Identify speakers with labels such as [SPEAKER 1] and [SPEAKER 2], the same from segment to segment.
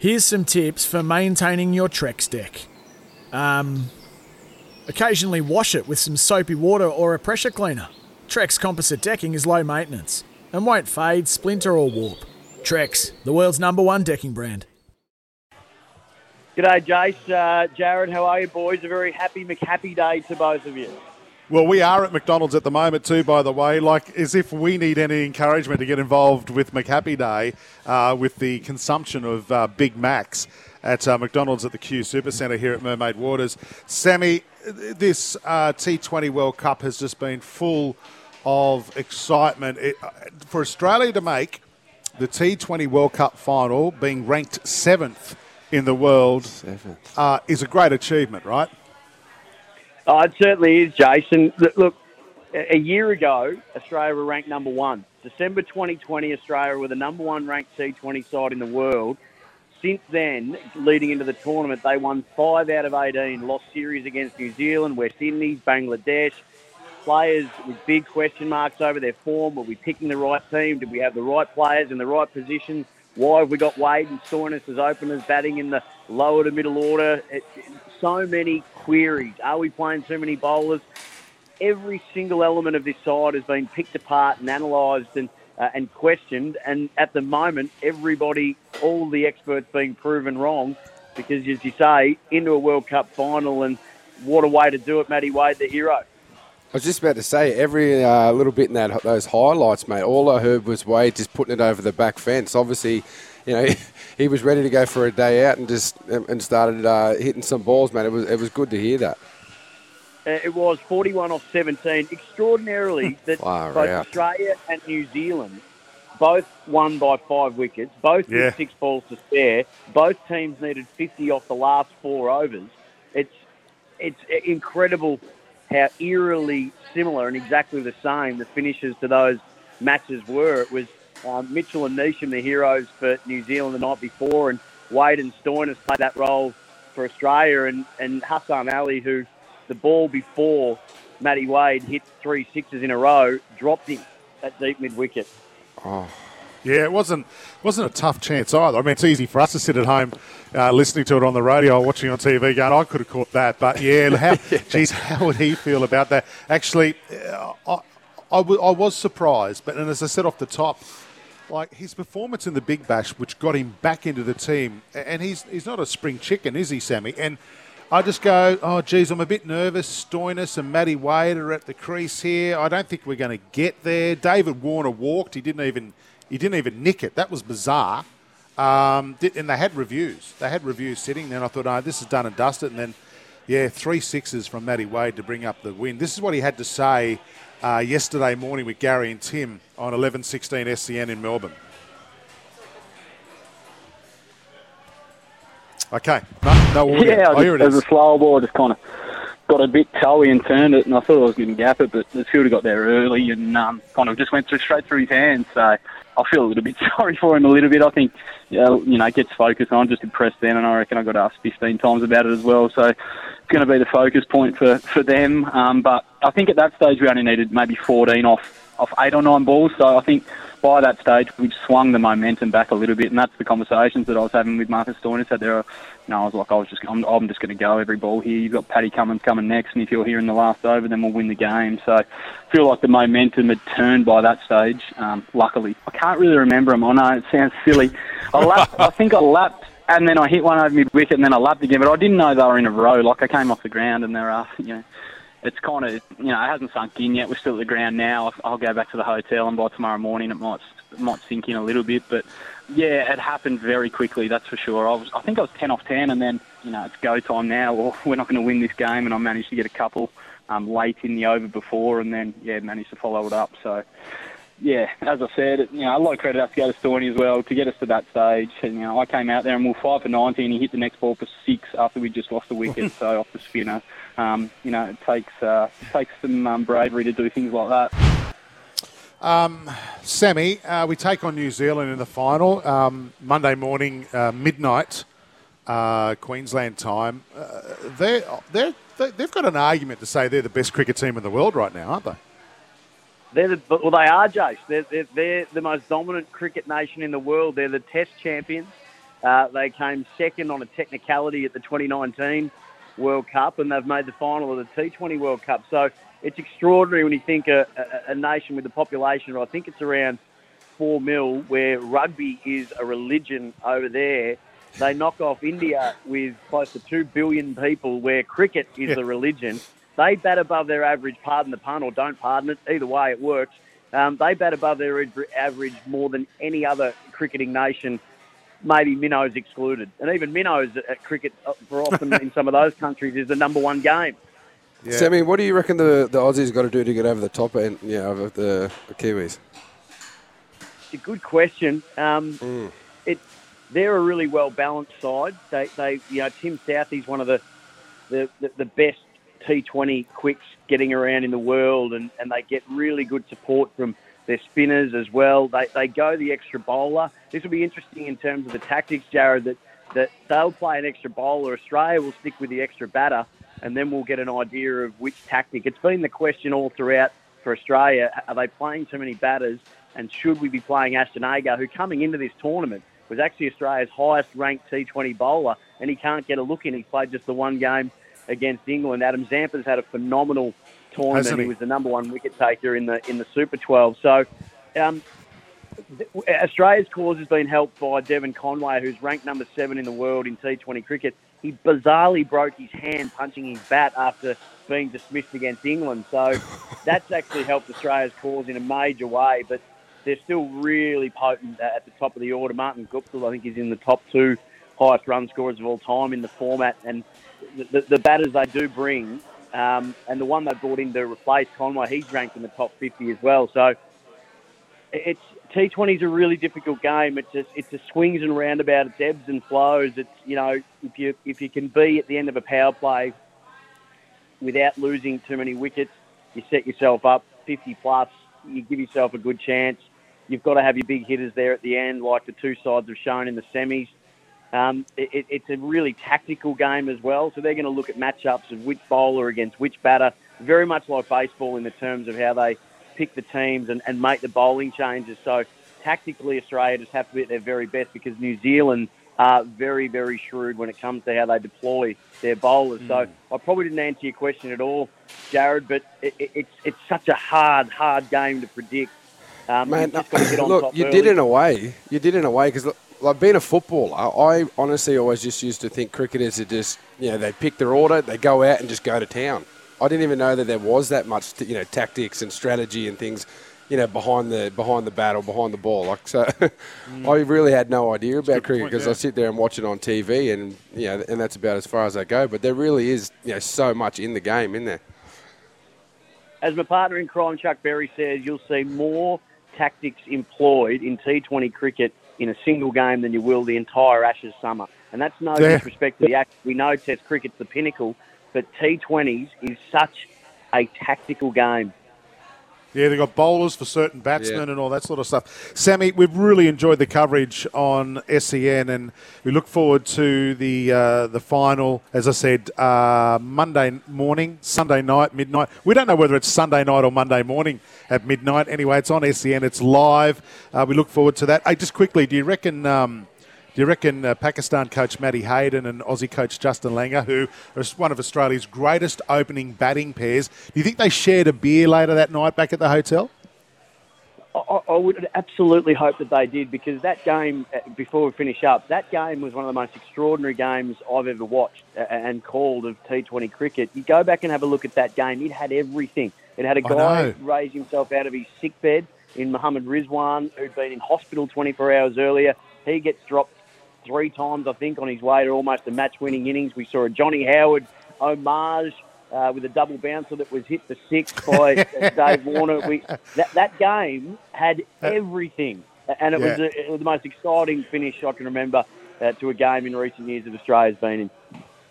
[SPEAKER 1] Here's some tips for maintaining your Trex deck. Um, occasionally wash it with some soapy water or a pressure cleaner. Trex composite decking is low maintenance and won't fade, splinter, or warp. Trex, the world's number one decking brand.
[SPEAKER 2] G'day, Jace. Uh, Jared, how are you, boys? A very happy McHappy day to both of you.
[SPEAKER 3] Well, we are at McDonald's at the moment too, by the way. Like as if we need any encouragement to get involved with McHappy Day uh, with the consumption of uh, Big Macs at uh, McDonald's at the Q Supercentre here at Mermaid Waters. Sammy, this uh, T20 World Cup has just been full of excitement it, uh, for Australia to make the T20 World Cup final, being ranked seventh in the world, uh, is a great achievement, right?
[SPEAKER 2] Oh, it certainly is, Jason. Look, a year ago, Australia were ranked number one. December 2020, Australia were the number one ranked T20 side in the world. Since then, leading into the tournament, they won five out of 18, lost series against New Zealand, West Indies, Bangladesh. Players with big question marks over their form. Were we picking the right team? Did we have the right players in the right positions? Why have we got Wade and Stoinis as openers batting in the lower to middle order? It, so many queries. Are we playing too many bowlers? Every single element of this side has been picked apart and analysed and uh, and questioned. And at the moment, everybody, all the experts being proven wrong because, as you say, into a World Cup final and what a way to do it, Matty Wade, the hero.
[SPEAKER 4] I was just about to say every uh, little bit in that those highlights, mate. All I heard was Wade just putting it over the back fence. Obviously, you know, he was ready to go for a day out and just and started uh, hitting some balls, man. It was it was good to hear that.
[SPEAKER 2] Uh, it was 41 off 17. Extraordinarily, that
[SPEAKER 4] Far
[SPEAKER 2] both
[SPEAKER 4] out.
[SPEAKER 2] Australia and New Zealand both won by five wickets, both
[SPEAKER 3] Yeah.
[SPEAKER 2] with six balls to spare. Both teams needed 50 off the last four overs. It's it's incredible how eerily similar and exactly the same the finishes to those matches were. It was um, Mitchell and Neesham, the heroes for New Zealand the night before, and Wade and Stoinis played that role for Australia, and, and Hassan Ali, who the ball before Matty Wade hit three sixes in a row, dropped him at deep mid wicket. Oh.
[SPEAKER 3] Yeah, it wasn't wasn't a tough chance either. I mean, it's easy for us to sit at home uh, listening to it on the radio or watching on TV going, I could have caught that. But yeah, how, geez, how would he feel about that? Actually, uh, I, I, w- I was surprised, but and as I said off the top, like his performance in the Big Bash, which got him back into the team, and he's he's not a spring chicken, is he, Sammy? And I just go, oh, geez, I'm a bit nervous. Stoinis and Matty Wade are at the crease here. I don't think we're going to get there. David Warner walked. He didn't even he didn't even nick it. That was bizarre. Um, and they had reviews. They had reviews sitting there. And I thought, oh, this is done and dusted. And then, yeah, three sixes from Matty Wade to bring up the win. This is what he had to say uh, yesterday morning with Gary and Tim on 11:16 SEN in Melbourne. Okay, no, no.
[SPEAKER 5] Yeah,
[SPEAKER 3] oh, here it is.
[SPEAKER 5] a slow ball, just kind of got a bit toey and turned it, and I thought I was going to gap it, but the fielder got there early and um, kind of just went through, straight through his hands. So I feel a little bit sorry for him a little bit. I think, yeah, you know, gets focused on, just impressed then, and I reckon I got asked 15 times about it as well. So it's going to be the focus point for, for them. Um, but I think at that stage we only needed maybe 14 off, off eight or nine balls. So I think by that stage we'd swung the momentum back a little bit, and that's the conversations that I was having with Marcus Stoinis. That there, are, you know, I was like, I was just, I'm, I'm just going to go every ball here. You've got Paddy Cummins coming next, and if you're here in the last over, then we'll win the game. So I feel like the momentum had turned by that stage. Um, luckily, I can't really remember them. I know it sounds silly. I lapped, I think I lapped. And then I hit one over mid wicket, and then I lapped again. But I didn't know they were in a row. Like I came off the ground, and they're, uh, you know, it's kind of, you know, it hasn't sunk in yet. We're still at the ground now. I'll- go back to the hotel, and by tomorrow morning, it might might sink in a little bit. But yeah, it happened very quickly. That's for sure. I was, I think I was ten off ten, and then you know it's go time now, or we're not going to win this game. And I managed to get a couple um, late in the over before, and then yeah, managed to follow it up. So yeah, as I said, you know, a lot of credit has to go to Storny as well to get us to that stage. And, you know, I came out there and we were five for 90 and he hit the next ball for six after we just lost the wicket, so off the spinner. Um, you know, it takes uh, takes some um, bravery to do things like that.
[SPEAKER 3] Um, Sammy, uh, we take on New Zealand in the final um, Monday morning, uh, midnight, uh, Queensland time. Uh, they're, they're, they've got an argument to say they're the best cricket team in the world right now, aren't they?
[SPEAKER 2] They're the, well, they are, Jace. They're, they're, they're the most dominant cricket nation in the world. They're the Test champions. Uh, they came second on a technicality at the 2019 World Cup, and they've made the final of the T20 World Cup. So it's extraordinary when you think a, a, a nation with a population I think it's around four mil, where rugby is a religion over there. They knock off India with close to two billion people, where cricket is
[SPEAKER 3] Yeah.
[SPEAKER 2] the religion. They bat above their average, pardon the pun, or don't pardon it. Either way, it works. Um, they bat above their average more than any other cricketing nation, maybe minnows excluded. And even minnows at cricket, uh, for often in some of those countries, is the number one game.
[SPEAKER 3] Yeah.
[SPEAKER 4] Sammy, what do you reckon the, the Aussies got to do to get over the top end, yeah, of the, the Kiwis?
[SPEAKER 2] It's a good question. Um, It, they're a really well balanced side. They, they, you know, Tim Southey's one of the, the, the, the best T20 quicks getting around in the world, and, and they get really good support from their spinners as well. They, they go the extra bowler. This will be interesting in terms of the tactics, Jared. That that they'll play an extra bowler. Australia will stick with the extra batter, and then we'll get an idea of which tactic. It's been the question all throughout for Australia. Are they playing too many batters? And should we be playing Ashton Agar, who coming into this tournament was actually Australia's highest ranked T20 bowler, and he can't get a look in. He played just the one game against England. Adam Zampa's had a phenomenal tournament. He?
[SPEAKER 3] he?
[SPEAKER 2] was the number one wicket taker in the in the Super 12. So. Um, Australia's cause has been helped by Devon Conway, who's ranked number seven in the world in T20 cricket. He bizarrely broke his hand punching his bat after being dismissed against England. So that's actually helped Australia's cause in a major way. But they're still really potent at the top of the order. Martin Guptill, I think, is in the top two highest run scorers of all time in the format. And the, the, the batters they do bring, um, and the one they brought in to replace Conway, he's ranked in the top 50 as well. So it's T20 is a really difficult game. It's a, it's a swings and roundabout. It's ebbs and flows. It's you know if you if you can be at the end of a power play without losing too many wickets, you set yourself up 50 plus. You give yourself a good chance. You've got to have your big hitters there at the end, like the two sides have shown in the semis. Um, it, it- it's a really tactical game as well, so they're going to look at matchups of which bowler against which batter, very much like baseball in the terms of how they pick the teams and, and make the bowling changes. So tactically, Australia just have to be at their very best because New Zealand are very, very shrewd when it comes to how they deploy their bowlers. So I probably didn't answer your question at all, Jared, but it, it, it's it's such a hard, hard game to predict. Um,
[SPEAKER 4] Man,
[SPEAKER 2] you've just got to get on
[SPEAKER 4] look,
[SPEAKER 2] top
[SPEAKER 4] you
[SPEAKER 2] early.
[SPEAKER 4] did in a way. You did in a way because, like, being a footballer, I honestly always just used to think cricketers are just, you know, they pick their order, they go out and just go to town. I didn't even know that there was that much, you know, tactics and strategy and things, you know, behind the behind the bat or behind the ball. Like, so I really had no idea about cricket because
[SPEAKER 3] yeah.
[SPEAKER 4] I sit there and watch it on TV, and you know, and that's about as far as I go. But there really is, you know, so much in the game, in there.
[SPEAKER 2] as my partner in crime, Chuck Berry says, you'll see more tactics employed in T20 cricket in a single game than you will the entire Ashes summer. And that's no
[SPEAKER 3] Yeah.
[SPEAKER 2] disrespect to the Ashes. We know Test cricket's the pinnacle, but T20s is such a tactical game.
[SPEAKER 3] Yeah, they've got bowlers for certain batsmen
[SPEAKER 4] Yeah.
[SPEAKER 3] and all that sort of stuff. Sammy, we've really enjoyed the coverage on SEN, and we look forward to the uh, the final. As I said, uh, Monday morning, Sunday night, midnight. We don't know whether it's Sunday night or Monday morning at midnight. Anyway, it's on SEN. It's live. Uh, we look forward to that. Hey, just quickly, do you reckon? Um, do you reckon uh, Pakistan coach Matty Hayden and Aussie coach Justin Langer, who are one of Australia's greatest opening batting pairs, do you think they shared a beer later that night back at the hotel?
[SPEAKER 2] I, I would absolutely hope that they did because that game, uh, before we finish up, that game was one of the most extraordinary games I've ever watched and called of T20 cricket. You go back and have a look at that game, it had everything. It had a guy raise himself out of his sick bed in Muhammad Rizwan, who'd been in hospital 24 hours earlier. He gets dropped three times, I think, on his way to almost a match winning innings. We saw a Johnny Howard homage uh, with a double bouncer that was hit for six by Dave Warner. We, that, that game had everything, and it, was, a, it was the most exciting finish I can remember uh, to a game in recent years that Australia's been in.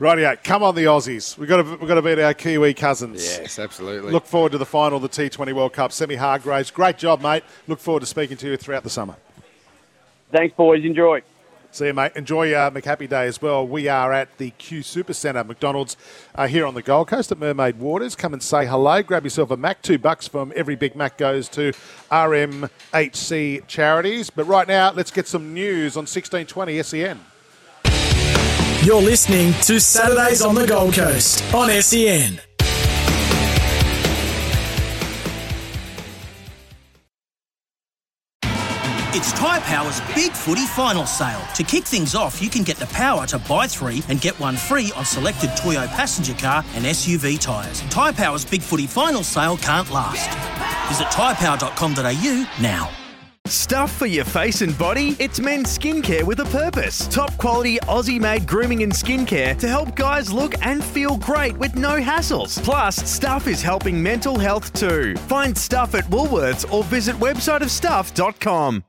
[SPEAKER 3] Rightio, come on the Aussies. We've got to, we've got to beat our Kiwi cousins.
[SPEAKER 4] Yes, absolutely.
[SPEAKER 3] Look forward to the final of the T20 World Cup. Sammy Hargraves, great job, mate. Look forward to speaking to you throughout the summer.
[SPEAKER 2] Thanks, boys. Enjoy.
[SPEAKER 3] See you, mate. Enjoy uh, McHappy Day as well. We are at the Q Super Centre, McDonald's, uh, here on the Gold Coast at Mermaid Waters. Come and say hello. Grab yourself a Mac. Two bucks from every Big Mac goes to RMHC charities. But right now, let's get some news on 1620 SEN.
[SPEAKER 1] You're listening to Saturdays on the Gold Coast on SEN.
[SPEAKER 6] It's Tyre Power's Big Footy Final Sale. To kick things off, you can get the power to buy three and get one free on selected Toyo passenger car and SUV tyres. Tyre Power's Big Footy Final Sale can't last. Visit tyrepower.com.au now.
[SPEAKER 7] Stuff for your face and body? It's men's skincare with a purpose. Top quality Aussie made grooming and skincare to help guys look and feel great with no hassles. Plus, Stuff is helping mental health too. Find Stuff at Woolworths or visit websiteofstuff.com.